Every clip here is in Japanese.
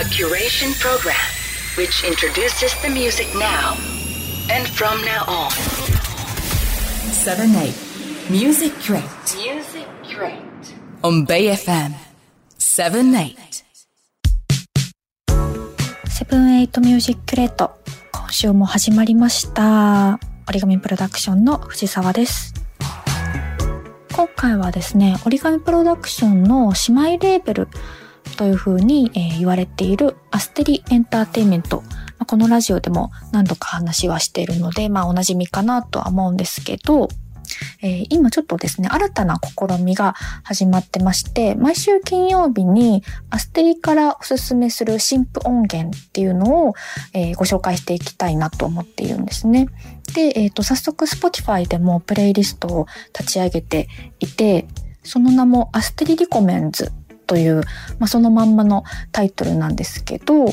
A curation program which introduces the music now and from now on. 7 8 Music Crate Music Crate. on Bay FM 7 8 seven eight Music Crate 今週も始まりました折り紙プロダクションの藤沢です今回はですね折り紙プロダクションの姉妹レーベルというふうに、え言われているアステリエンターテイメントまあこのラジオでも何度か話はしているので、まあおなじみかなとは思うんですけど、えー今ちょっとですね、新たな試みが始まってまして、毎週金曜日にアステリからおすすめする新譜音源っていうのを、えーご紹介していきたいなと思っているんですね。で、えっ、と、早速 Spotify でもプレイリストを立ち上げていて、その名もアステリリコメンズという、まあ、そのまんまのタイトルなんですけど、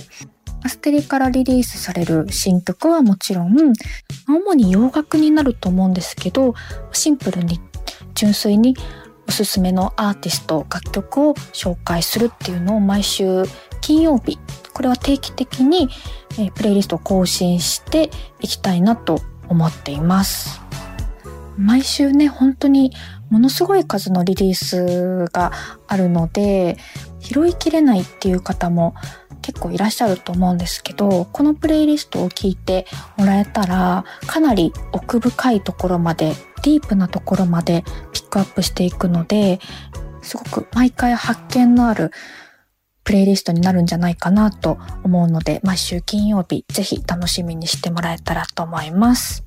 アステリからリリースされる新曲はもちろん、主に洋楽になると思うんですけど、シンプルに純粋におすすめのアーティスト、楽曲を紹介するっていうのを毎週金曜日、これは定期的に、えプレイリストを更新していきたいなと思っています。毎週ね、本当にものすごい数のリリースがあるので、拾いきれないっていう方も結構いらっしゃると思うんですけど、このプレイリストを聞いてもらえたら、かなり奥深いところまで、ディープなところまでピックアップしていくので、すごく毎回発見のあるプレイリストになるんじゃないかなと思うので、毎週金曜日ぜひ楽しみにしてもらえたらと思います。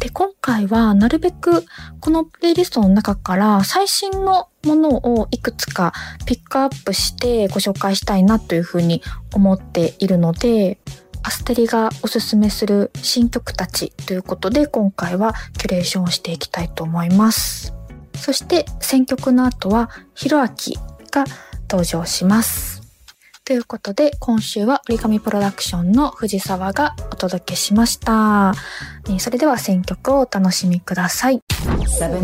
で、今回はなるべくこのプレイリストの中から最新のものをいくつかピックアップしてご紹介したいなというふうに思っているので、アステリがおすすめする新曲たちということで今回はキュレーションしていきたいと思います。そして選曲の後はひろあきが登場します。ということで今週は折り紙プロダクションの藤沢がお届けしました。えーそれでは選曲をお楽しみください。7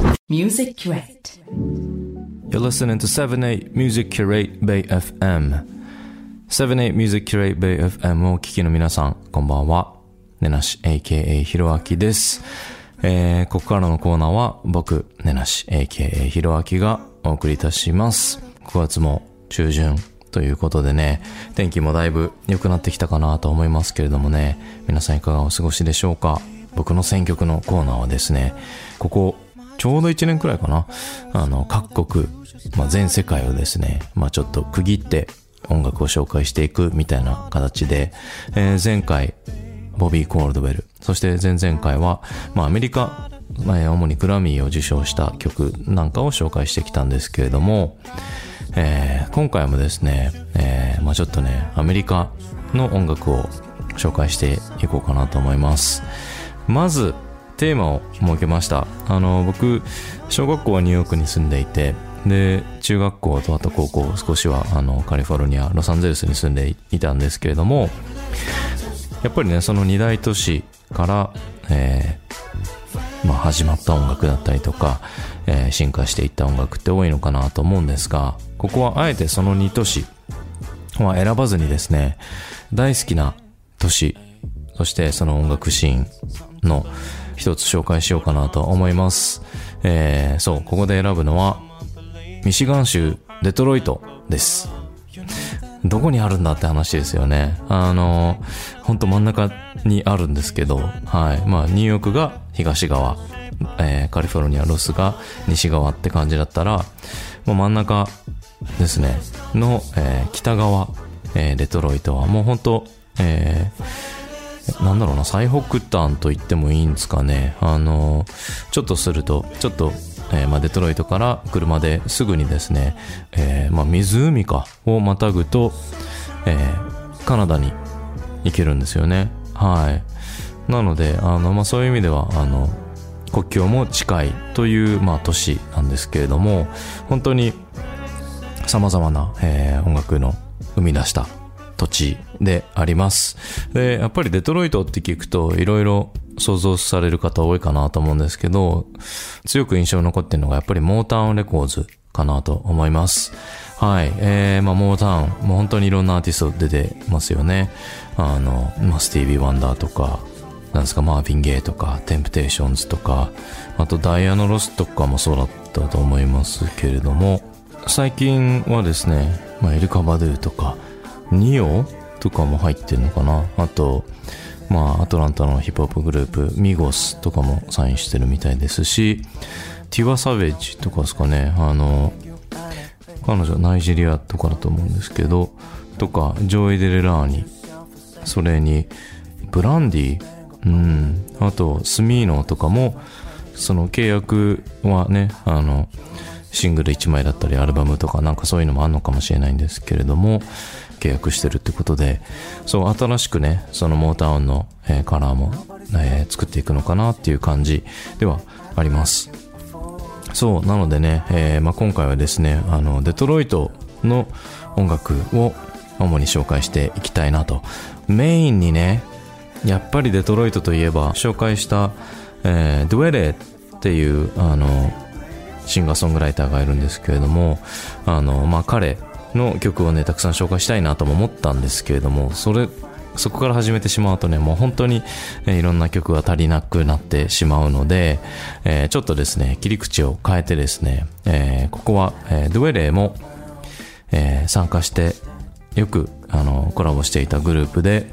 8 Music Crate You're listening to 78 Music Curate Bay FM 78 Music Curate Bay FM をお聞きの皆さん、こんばんは。ねなし AKA ひろあきです。えー、ここからのコーナーは僕、ねなし AKA ひろあきがお送りいたします。9月も中旬ということでね、天気もだいぶ良くなってきたかなと思いますけれどもね、皆さんいかがお過ごしでしょうか？僕の選曲のコーナーはですね、ここちょうど1年くらいかな？あの、各国、まあ、全世界をですね、まあ、ちょっと区切って音楽を紹介していくみたいな形で、えー前回、ボビー・コールドウェル、そして前々回は、まあ、アメリカ、まあ、主にグラミーを受賞した曲なんかを紹介してきたんですけれども、えー今回もですね、えーまあ、ちょっとね、アメリカの音楽を紹介していこうかなと思います。まず、テーマを設けました。あの、僕、小学校はニューヨークに住んでいて、で、中学校とあと高校、少しは、あの、カリフォルニア、ロサンゼルスに住んでいたんですけれども、やっぱりね、その二大都市から、えーまあ、始まった音楽だったりとか、えー進化していった音楽って多いのかなと思うんですが、ここはあえてその二都市は選ばずにですね、大好きな都市、そしてその音楽シーンの一つ紹介しようかなと思います。えーそう、ここで選ぶのは、ミシガン州デトロイトです。どこにあるんだって話ですよね。あの、ほんと真ん中にあるんですけど、はい。まあ、ニューヨークが東側、えーカリフォルニア、ロスが西側って感じだったら、もう真ん中ですね、の、えー北側、えーデトロイトはもう本当えーなんだろうな、最北端と言ってもいいんですかね。あの、ちょっとすると、ちょっと、えーまあ、デトロイトから車ですぐにですね、えーまあ、湖か、をまたぐと、えーカナダに行けるんですよね。はい。なので、あの、まあ、そういう意味では、あの、国境も近いという、まあ、都市なんですけれども、本当に様々な、えー音楽の生み出した土地であります。で、やっぱりデトロイトって聞くといろいろ想像される方多いかなと思うんですけど、強く印象に残っているのがやっぱり Motown Records かなと思います。はい。えー、まあ、モータウン、もう本当にいろんなアーティスト出てますよね。あの、まあ、スティービー・ワンダーとか、なんですか、マーヴィン・ゲイとか、テンプテーションズとか、あとダイアナ・ロスとかもそうだったと思いますけれども、最近はですね、まあ、エリカ・バドゥとか、ニオとかも入ってるのかな。あと、まあ、アトランタのヒップホップグループ、ミゴスとかもサインしてるみたいですし、ティワ・サベッジとかですかね、あの、彼女ナイジェリアとかだと思うんですけど、とか、ジョイ・デナラーニ、それに、ブランディ、うん、あと、スミーノとかも、その契約はね、あの、シングル1枚だったりアルバムとかなんかそういうのもあるのかもしれないんですけれども、契約してるってことで、そう、新しくね、そのモータウンの、えーカラーも、えー作っていくのかなっていう感じではあります。そう、なのでね、えーまあ、今回はですね、あの、デトロイトの音楽を主に紹介していきたいなと。メインにね、やっぱりデトロイトといえば、紹介した、えー、ドゥエレーっていう、あの、シンガーソングライターがいるんですけれども、あの、まあ、彼の曲をね、たくさん紹介したいなとも思ったんですけれども、それ、そこから始めてしまうとね、もう本当に、えーいろんな曲が足りなくなってしまうので、えーちょっとですね、切り口を変えてですね、えーここは、えードゥエレイも、えー参加して、よく、あの、コラボしていたグループで、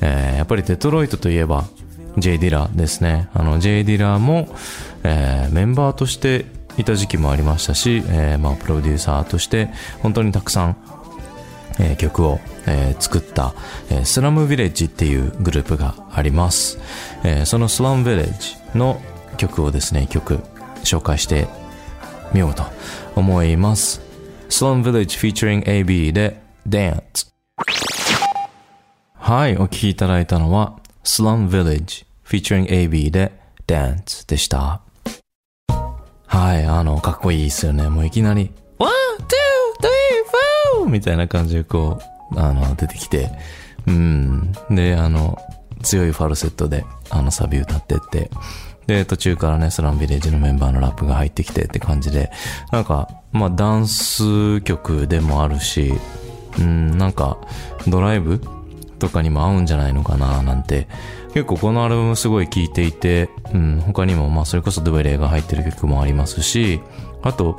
えーやっぱりデトロイトといえば、J・ ディラですね。あの、J・ ディラも、えーメンバーとしていた時期もありましたし、えーまあ、プロデューサーとして、本当にたくさん、え曲を、え作った、えースラム・ヴィレッジっていうグループがあります。えそのスラム・ヴィレッジの曲をですね、一曲紹介してみようと思います。スラム・ヴィレッジ featuring AB で Dance。はい、お聴きいただいたのは Slum Village featuring AB で Dance でした。はい、あの、かっこいいですよね。もういきなり、One, two, three, four! みたいな感じでこう、あの、出てきて、うん。で、あの、強いファルセットで、あの、サビ歌ってって、で、途中からね、スラムビレッジのメンバーのラップが入ってきてって感じで、なんか、まあ、ダンス曲でもあるし、うん、なんか、ドライブとかにも合うんじゃないのかななんて、結構このアルバムすごい聴いていて、うん、他にもまあそれこそドゥエレイが入ってる曲もありますし、あと、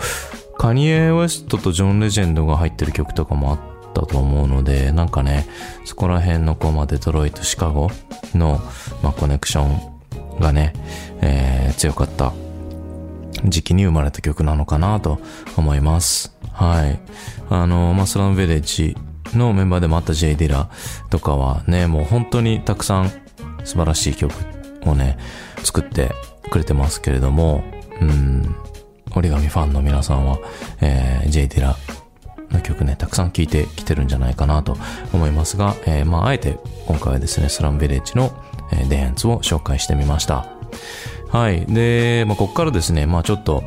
カニエ・ウエストとジョン・レジェンドが入ってる曲とかもあったと思うので、なんかね、そこら辺のこう、まあ、デトロイト、シカゴの、まあ、コネクションがね、えー強かった時期に生まれた曲なのかなと思います。はい。あの、まあ、スラムヴィレッジのメンバーでもあった J・ ディラとかはね、もう本当にたくさん素晴らしい曲をね、作ってくれてますけれども、うん、折り紙ファンの皆さんは、えー、J・ ディラの曲ね、たくさん聴いてきてるんじゃないかなと思いますが、えーまあ、あえて今回はですね、スラムヴィレッジの、えー、デンツを紹介してみました。はい。で、まあ、ここからですね、まあ、ちょっと、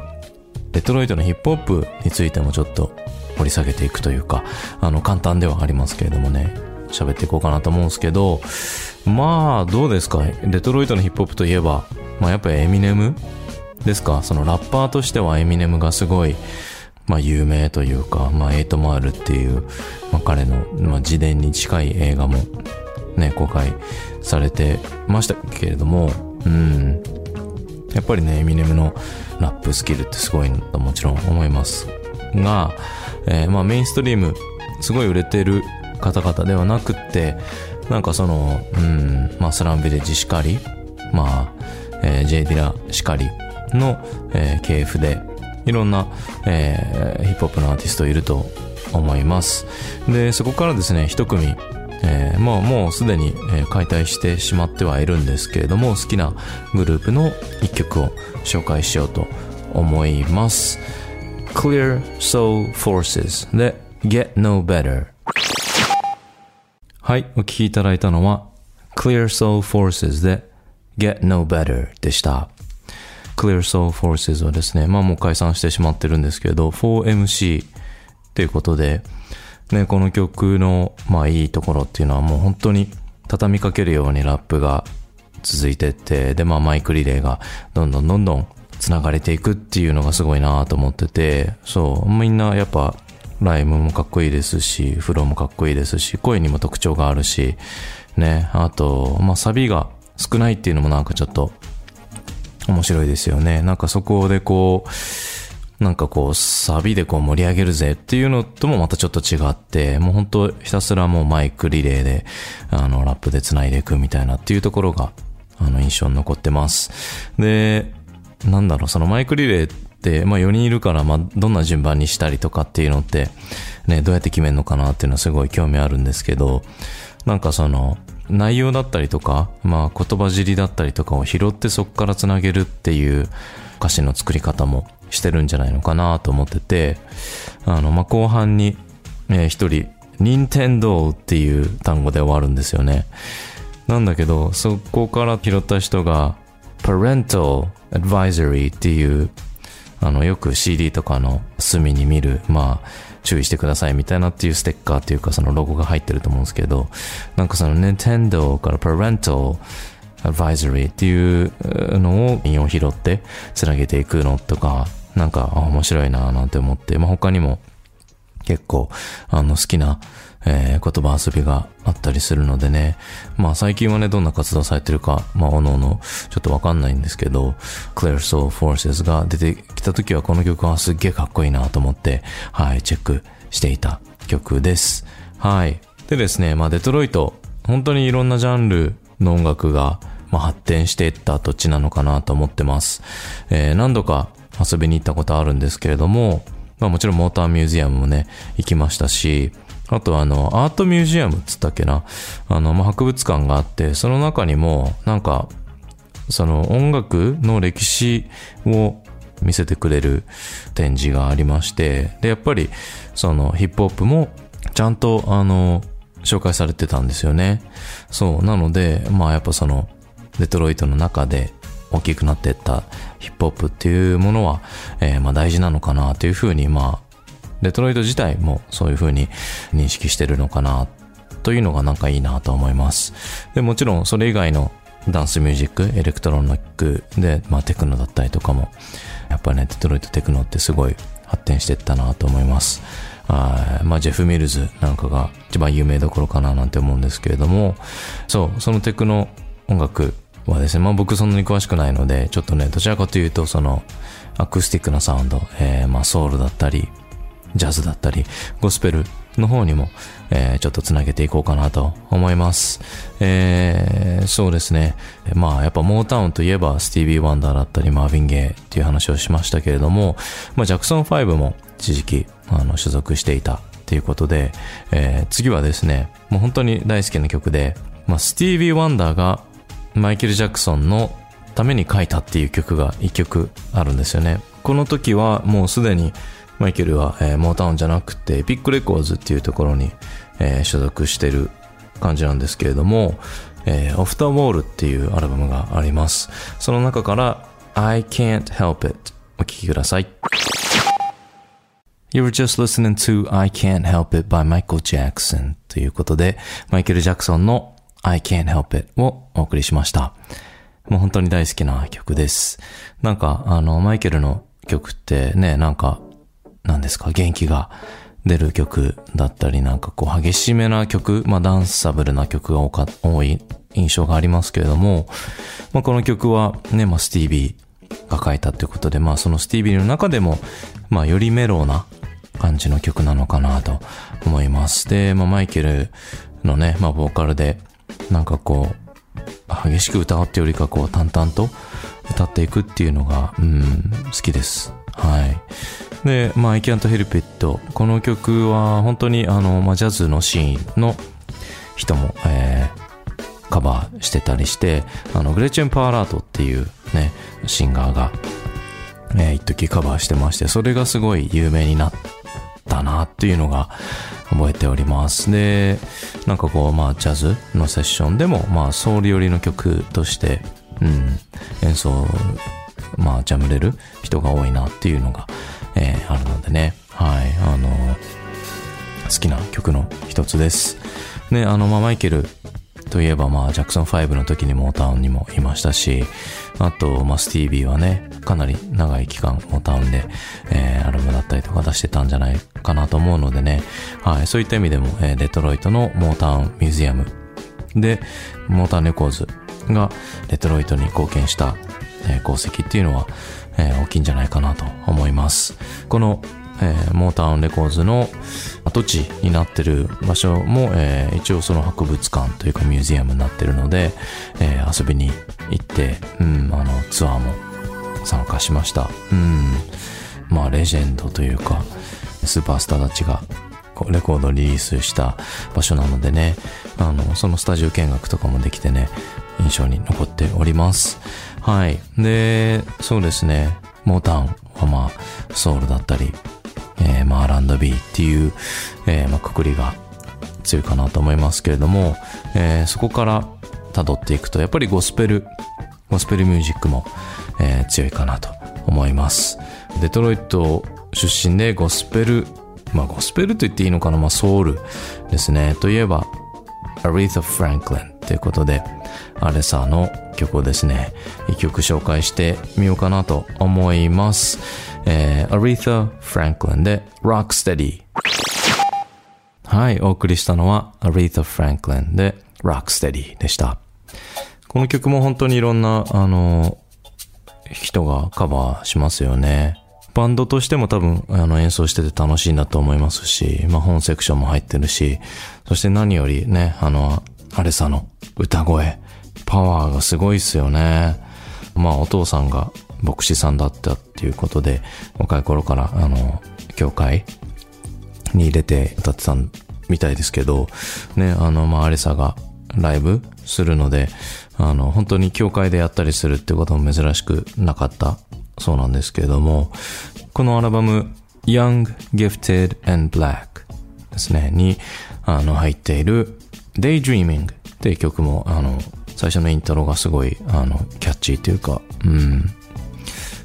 デトロイトのヒップホップについてもちょっと掘り下げていくというか、あの、簡単ではありますけれどもね、喋っていこうかなと思うんですけど、まあ、どうですか？デトロイトのヒップホップといえば、まあ、やっぱりエミネム？ですか？そのラッパーとしてはエミネムがすごい、まあ、有名というか、まあ、エイトマイルっていう、まあ、彼の、まあ、自伝に近い映画も、ね、公開されてましたけれども、うん。やっぱりね、エミネムのラップスキルってすごいともちろん思いますが、えーまあメインストリーム、すごい売れてる方々ではなくって、なんかその、うん、まあスラムビレッジしかり、まあ、えー、J ディラしかりの、えー系譜で、いろんな、えーヒップホップのアーティストいると思います。で、そこからですね、一組、えーまあもうすでに、え解体してしまってはいるんですけれども、好きなグループの一曲を紹介しようと思います。Clear Soul Forces で Get No Better はい、お聴きいただいたのは Clear Soul Forces で Get No Better でした。Clear Soul Forces はですね、まあもう解散してしまってるんですけど、4MC ということで、ね、この曲の、まあいいところっていうのはもう本当に畳みかけるようにラップが続いてって、で、まあマイクリレーがどんどんどんどん繋がれていくっていうのがすごいなと思ってて、そう、みんなやっぱライムもかっこいいですし、フローもかっこいいですし、声にも特徴があるし、ね、あと、まあ、サビが少ないっていうのもなんかちょっと面白いですよね。なんかそこでこう、なんかこう、サビでこう盛り上げるぜっていうのともまたちょっと違って、もう本当ひたすらもうマイクリレーで、あの、ラップで繋いでいくみたいなっていうところが、あの、印象に残ってます。で、なんだろう、そのマイクリレーって、まあ4人いるから、まあどんな順番にしたりとかっていうのって、ね、どうやって決めるのかなっていうのはすごい興味あるんですけど、なんかその、内容だったりとか、まあ言葉尻だったりとかを拾ってそこからつなげるっていう歌詞の作り方もしてるんじゃないのかなと思ってて、あの、まあ後半に、えー、一人、任天堂っていう単語で終わるんですよね。なんだけど、そこから拾った人が、parental advisory っていう、あの、よく CD とかの隅に見る、まあ、注意してくださいみたいなっていうステッカーっていうかそのロゴが入ってると思うんですけど、なんかその Nintendo から Parental Advisory っていうのを引用拾ってつなげていくのとか、なんか面白いななんて思って、まあ、他にも結構あの好きなえー、言葉遊びがあったりするのでね。まあ最近はね、どんな活動されてるか、まあおのおのちょっとわかんないんですけど、Clear Soul Forces が出てきた時はこの曲はすっげえかっこいいなと思って、はい、チェックしていた曲です。はい。でですね、まあデトロイト、本当にいろんなジャンルの音楽が、まあ、発展していった土地なのかなと思ってます。えー、何度か遊びに行ったことあるんですけれども、まあもちろんモーターミュージアムもね、行きましたし、あとあの、アートミュージアムっつったっけな。あの、まあ、博物館があって、その中にも、なんか、その音楽の歴史を見せてくれる展示がありまして、で、やっぱり、そのヒップホップもちゃんと、あの、紹介されてたんですよね。そう。なので、まあやっぱその、デトロイトの中で大きくなっていったヒップホップっていうものは、えー、まあ大事なのかなというふうに、まあデトロイト自体もそういう風に認識してるのかなというのがなんかいいなと思います。で、もちろんそれ以外のダンスミュージック、エレクトロニックで、まあテクノだったりとかも、やっぱりね、デトロイトテクノってすごい発展していったなと思います。あまあジェフ・ミルズなんかが一番有名どころかななんて思うんですけれども、そう、そのテクノ音楽はですね、まあ僕そんなに詳しくないので、ちょっとね、どちらかというとそのアクスティックなサウンド、えー、まあソウルだったり、ジャズだったり、ゴスペルの方にも、えー、ちょっとつなげていこうかなと思います。えー、そうですね。まあ、やっぱモータウンといえばスティービー・ワンダーだったり、マーヴィン・ゲイっていう話をしましたけれども、まあ、ジャクソン5も一時期、あの、所属していたということで、えー、次はですね、もう本当に大好きな曲で、まあ、スティービー・ワンダーがマイケル・ジャクソンのために書いたっていう曲が一曲あるんですよね。この時はもうすでにマイケルは、えー、モータウンじゃなくて、エピックレコーズっていうところに、えー、所属してる感じなんですけれども、えー、オフターウォールっていうアルバムがあります。その中から、I Can't Help It お聴きください。You were just listening to I Can't Help It by Michael Jackson ということで、マイケル・ジャクソンの I Can't Help It をお送りしました。もう本当に大好きな曲です。なんか、あの、マイケルの曲ってね、なんか、何ですか、元気が出る曲だったり、なんかこう激しめな曲、まあダンサブルな曲が多か多い印象がありますけれども、まあこの曲はね、まあスティービーが書いたってことで、まあそのスティービーの中でも、まあよりメローな感じの曲なのかなと思います。で、まあマイケルのね、まあボーカルで、なんかこう、激しく歌うってよりかこう淡々と歌っていくっていうのが、うん、好きです。はい。で、まあ、I Can't Help It。この曲は本当にあの、まあ、ジャズのシーンの人も、えー、カバーしてたりして、あの、グレチェン・パーラートっていうね、シンガーが、えー、一時カバーしてまして、それがすごい有名になってたなっていうのが覚えております。で、なんかこう、まあ、ジャズのセッションでも、まあ、ソウル寄りの曲として、うん、演奏、まあ、ジャムれる人が多いなっていうのが、えー、あるのでね、はい、あの好きな曲の一つです。で、あの、まあ、マイケルといえば、まあ、ジャクソン5の時にモータウンにもいましたし、あと、まあ、スティービーはね、かなり長い期間、モータウンで、えー、アルバムだったりとか出してたんじゃないかなと思うのでね、はい、そういった意味でも、えー、デトロイトのモータウンミュージアムで、モータウンレコーズがデトロイトに貢献した、えー、功績っていうのは、えー、大きいんじゃないかなと思います。このえー、モータウンレコーズの跡地になってる場所も、えー、一応その博物館というかミュージアムになってるので、えー、遊びに行って、うん、あの、ツアーも参加しました。うん、まあ、レジェンドというか、スーパースターたちがレコードリリースした場所なのでね、あの、そのスタジオ見学とかもできてね、印象に残っております。はい。で、そうですね、モータンはまあ、ソウルだったり、えー、まあ、R&B っていう、えー、まあ、くくりが強いかなと思いますけれども、えー、そこから辿っていくと、やっぱりゴスペル、ゴスペルミュージックも、えー、強いかなと思います。デトロイト出身でゴスペル、まあゴスペルと言っていいのかな、まあソウルですね。といえば、アリータ・フランクリンということで、アレサーの曲をですね、一曲紹介してみようかなと思います。えー、アリータ・フランクリンで Rocksteady。はい、お送りしたのはアリータ・フランクリンで Rocksteady でした。この曲も本当にいろんな、あの、人がカバーしますよね。バンドとしても多分、あの、演奏してて楽しいんだと思いますし、まあ、本セクションも入ってるし、そして何よりね、あの、アレサの歌声、パワーがすごいっすよね。まあ、お父さんが牧師さんだったっていうことで、若い頃から、あの、教会に入れて歌ってたみたいですけど、ね、あの、まあ、アレサがライブするので、あの、本当に教会でやったりするってことも珍しくなかったそうなんですけれども、このアルバム、Young, Gifted and Black ですね、に、あの、入っている Daydreaming っていう曲も、あの、最初のイントロがすごい、あの、キャッチーというか、うん。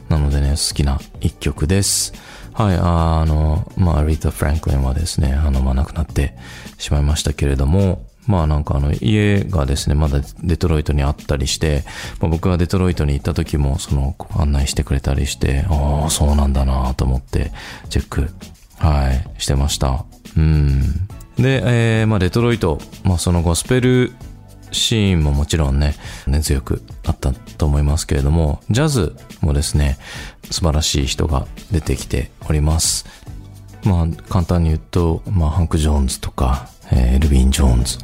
なのでね、好きな一曲です。はい、あの、まあ、リータ・フランクリンはですね、あの、まあ、亡くなってしまいましたけれども、まあなんかあの家がですね、まだデトロイトにあったりして、まあ、僕がデトロイトに行った時もその案内してくれたりして、ああ、そうなんだなと思ってチェック、はい、してました。うん。で、えー、まあデトロイト、まあそのゴスペルシーンももちろんね、根強くあったと思いますけれども、ジャズもですね、素晴らしい人が出てきております。まあ簡単に言うと、まあハンク・ジョーンズとか、えー、エルヴィン・ジョーンズ、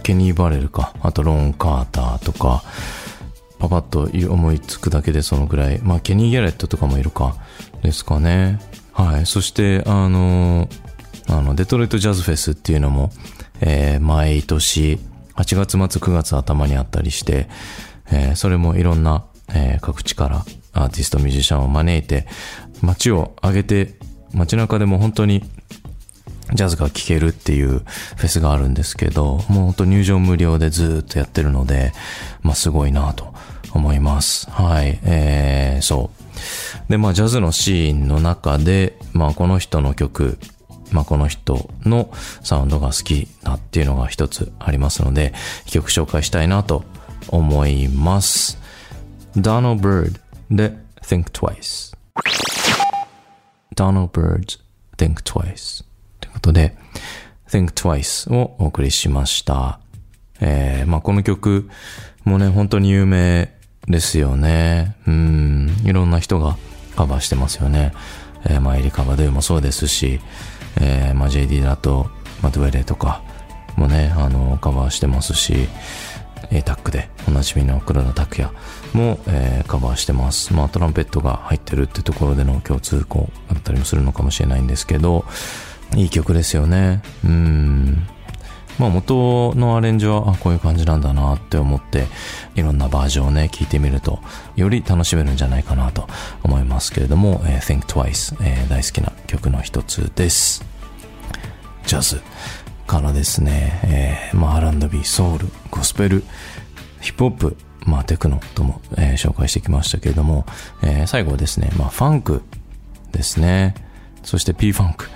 ケニー・バレルか、あとローン・カーターとか、パパッと思いつくだけでそのぐらい、まあケニー・ギャレットとかもいるか、ですかね。はい。そして、あのあの、デトロイト・ジャズフェスっていうのも、えー、毎年、8月末9月頭にあったりして、えー、それもいろんな、えー、各地からアーティスト、ミュージシャンを招いて、街を挙げて、街中でも本当にジャズが聴けるっていうフェスがあるんですけど、もうほんと入場無料でずっとやってるので、まあすごいなと思います。はい。えー、そう。で、まあジャズのシーンの中で、まあこの人の曲、まあこの人のサウンドが好きなっていうのが一つありますので、曲紹介したいなと思います。Donald Bird で Think Twice。Donald Bird's Think Twice。ことで、Think Twice をお送りしました。えー、まあこの曲もね、本当に有名ですよね。うん、いろんな人がカバーしてますよね。えー、まあエリカ・バドゥもそうですし、えー、まあ JD だと、マドゥエレとかもね、あの、カバーしてますし、A タックでおなじみの黒田拓也も、えー、カバーしてます。まあトランペットが入ってるってところでの共通項だったりもするのかもしれないんですけど、いい曲ですよね。うん。まあ元のアレンジは、あ、こういう感じなんだなって思って、いろんなバージョンをね、聞いてみると、より楽しめるんじゃないかなと思いますけれども、えー、Think Twice、えー、大好きな曲の一つです。ジャズからですね、えー、まあ R&B、ソウル、ゴスペル、ヒップホップ、まあテクノとも、えー、紹介してきましたけれども、えー、最後はですね、まあファンクですね。そして P ファンク。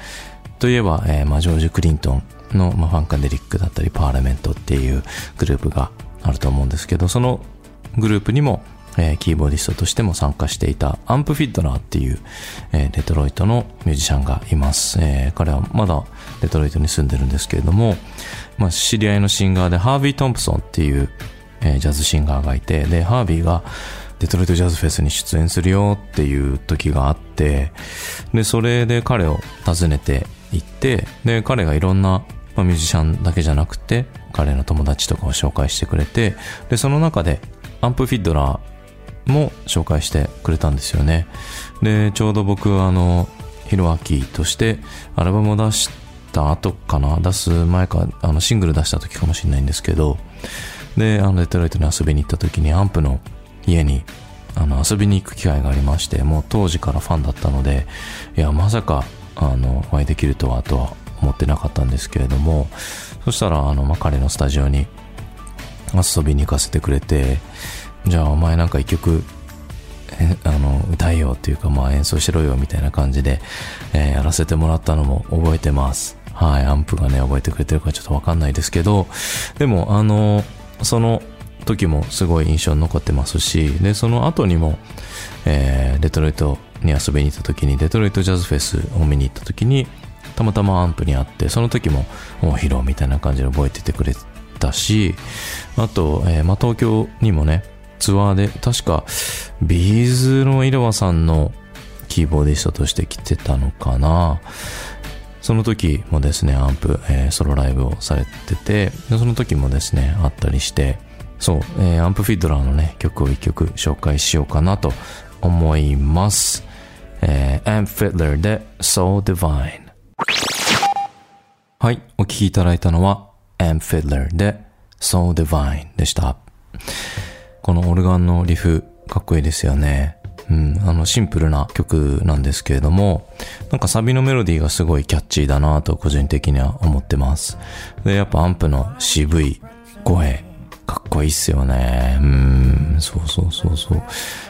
といえば、えー、まあ、ジョージ・クリントンの、まあ、ファンカデリックだったり、パーラメントっていうグループがあると思うんですけど、そのグループにも、えーキーボーディストとしても参加していたアンプ・フィッドラーっていう、えーデトロイトのミュージシャンがいます。えー彼はまだデトロイトに住んでるんですけれども、まあ、知り合いのシンガーでハービー・トンプソンっていう、えージャズシンガーがいて、で、ハービーがデトロイトジャズフェスに出演するよっていう時があって、で、それで彼を訪ねて行って、で、彼がいろんな、まあ、ミュージシャンだけじゃなくて、彼の友達とかを紹介してくれて、で、その中で、アンプ・フィッドラーも紹介してくれたんですよね。で、ちょうど僕、あの、ヒロアキとしてアルバムを出した後かな出す前か、あの、シングル出した時かもしれないんですけど、で、あの、デトロイトに遊びに行った時にアンプの家に、あの、遊びに行く機会がありまして、もう当時からファンだったので、いや、まさか、あの、お会いできるとは、とは思ってなかったんですけれども、そしたら、あの、まあ、彼のスタジオに遊びに行かせてくれて、じゃあお前なんか一曲、あの、歌えよっていうか、まあ演奏しろよみたいな感じで、えーやらせてもらったのも覚えてます。はい、アンプがね、覚えてくれてるかちょっとわかんないですけど、でも、あの、その時もすごい印象に残ってますし、で、その後にも、えーデトロイトに遊びに行った時に、デトロイトジャズフェスを見に行った時に、たまたまアンプに会って、その時も、お披露みたいな感じで覚えててくれたし、あと、えーまあ、東京にもね、ツアーで、確か、ビーズのイルワさんのキーボーディストとして来てたのかな。その時もですね、アンプ、えーソロライブをされてて、その時もですね、あったりして、そう、えーアンプフィッドラーのね、曲を一曲紹介しようかなと思います。えー、アンプフィッドラーで So Divine。はい、お聴きいただいたのは、Amp Fiddler で So Divine でした。このオルガンのリフ、かっこいいですよね。うん、あの、シンプルな曲なんですけれども、なんかサビのメロディーがすごいキャッチーだなと個人的には思ってます。で、やっぱアンプの渋い声、かっこいいっすよね。うん、そうそうそうそう。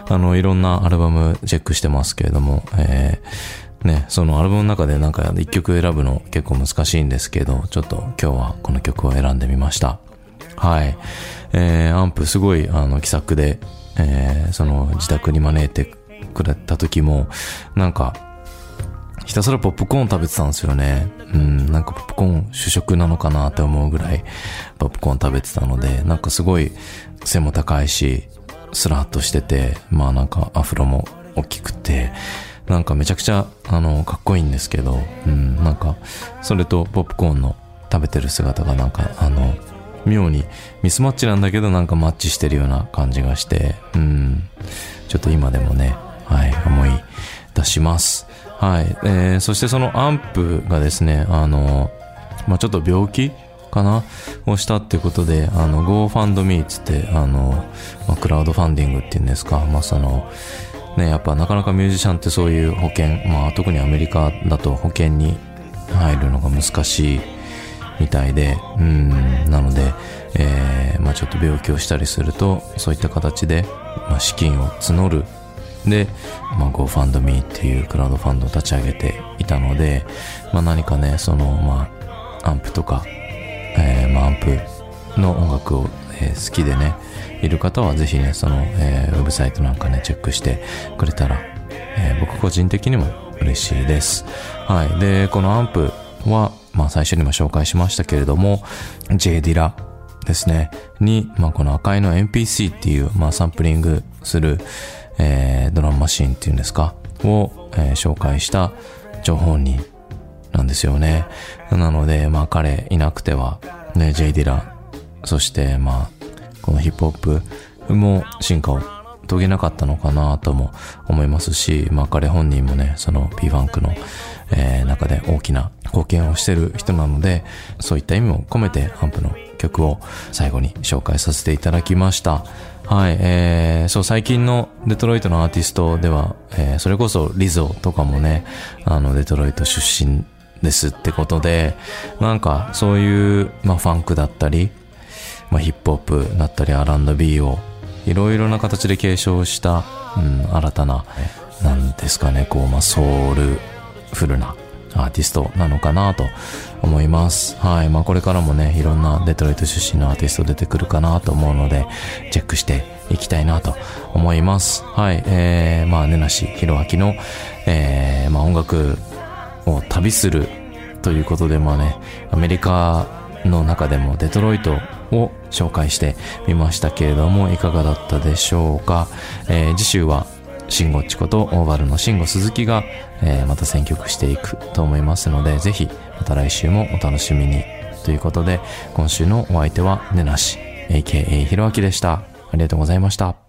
あの、いろんなアルバムチェックしてますけれども、えー、ね、そのアルバムの中でなんか一曲選ぶの結構難しいんですけど、ちょっと今日はこの曲を選んでみました。はい。えー、アンプすごい、あの、気さくで、えー、その、自宅に招いてくれた時も、なんか、ひたすらポップコーン食べてたんですよね。うん、なんかポップコーン主食なのかなって思うぐらい、ポップコーン食べてたので、なんかすごい背も高いし、スラッとしてて、まあなんかアフロも大きくて、なんかめちゃくちゃ、あの、かっこいいんですけど、うん、なんか、それとポップコーンの食べてる姿がなんか、あの、妙にミスマッチなんだけどなんかマッチしてるような感じがして、うん、ちょっと今でもね、はい、思い出します。はい、えー、そしてそのアンプがですね、あの、まあちょっと病気かな？をしたっていうことで、あの、GoFundMe つって、あの、まあ、クラウドファンディングっていうんですか、まあその、ね、やっぱなかなかミュージシャンってそういう保険、まあ特にアメリカだと保険に入るのが難しいみたいで、うん、なので、えー、まあちょっと病気をしたりすると、そういった形で、まあ資金を募る。で、まあ GoFundMe っていうクラウドファンドを立ち上げていたので、まあ何かね、その、まあ、アンプとか、えー、まあアンプの音楽を、えー好きでね、いる方はぜひね、その、えーウェブサイトなんかね、チェックしてくれたら、えー僕個人的にも嬉しいです。はい。で、このアンプは、まあ最初にも紹介しましたけれども、J ディラですね、に、まあこの赤いの MPC っていう、まあサンプリングする、えードラムマシンっていうんですか、を、えー紹介した情報人なんですよね。なので、まあ彼いなくては、ね、J ディラ、そしてまあ、このヒップホップも進化を遂げなかったのかなとも思いますし、まあ彼本人もね、その P ファンクの、えー中で大きな貢献をしてる人なので、そういった意味も込めてハンプの曲を最後に紹介させていただきました。はい、えー、そう、最近のデトロイトのアーティストでは、えー、それこそリゾとかもね、あの、デトロイト出身ですってことで、なんかそういう、まあファンクだったり、まあヒップホップだったり R&B をいろいろな形で継承した、うん、新たな、なんですかね、こう、まあソウルフルなアーティストなのかなと思います。はい。まあこれからもね、いろんなデトロイト出身のアーティスト出てくるかなと思うので、チェックしていきたいなと思います。はい。えー、まあ、根梨弘明の、えー、まあ音楽を旅するということで、まあね、アメリカの中でもデトロイトを紹介してみましたけれども、いかがだったでしょうか。えー次週は、シンゴッチことオーバルのシンゴ鈴木が、えーまた選曲していくと思いますので、ぜひ、また来週もお楽しみに。ということで、今週のお相手は、ねなし、AKA ひろあきでした。ありがとうございました。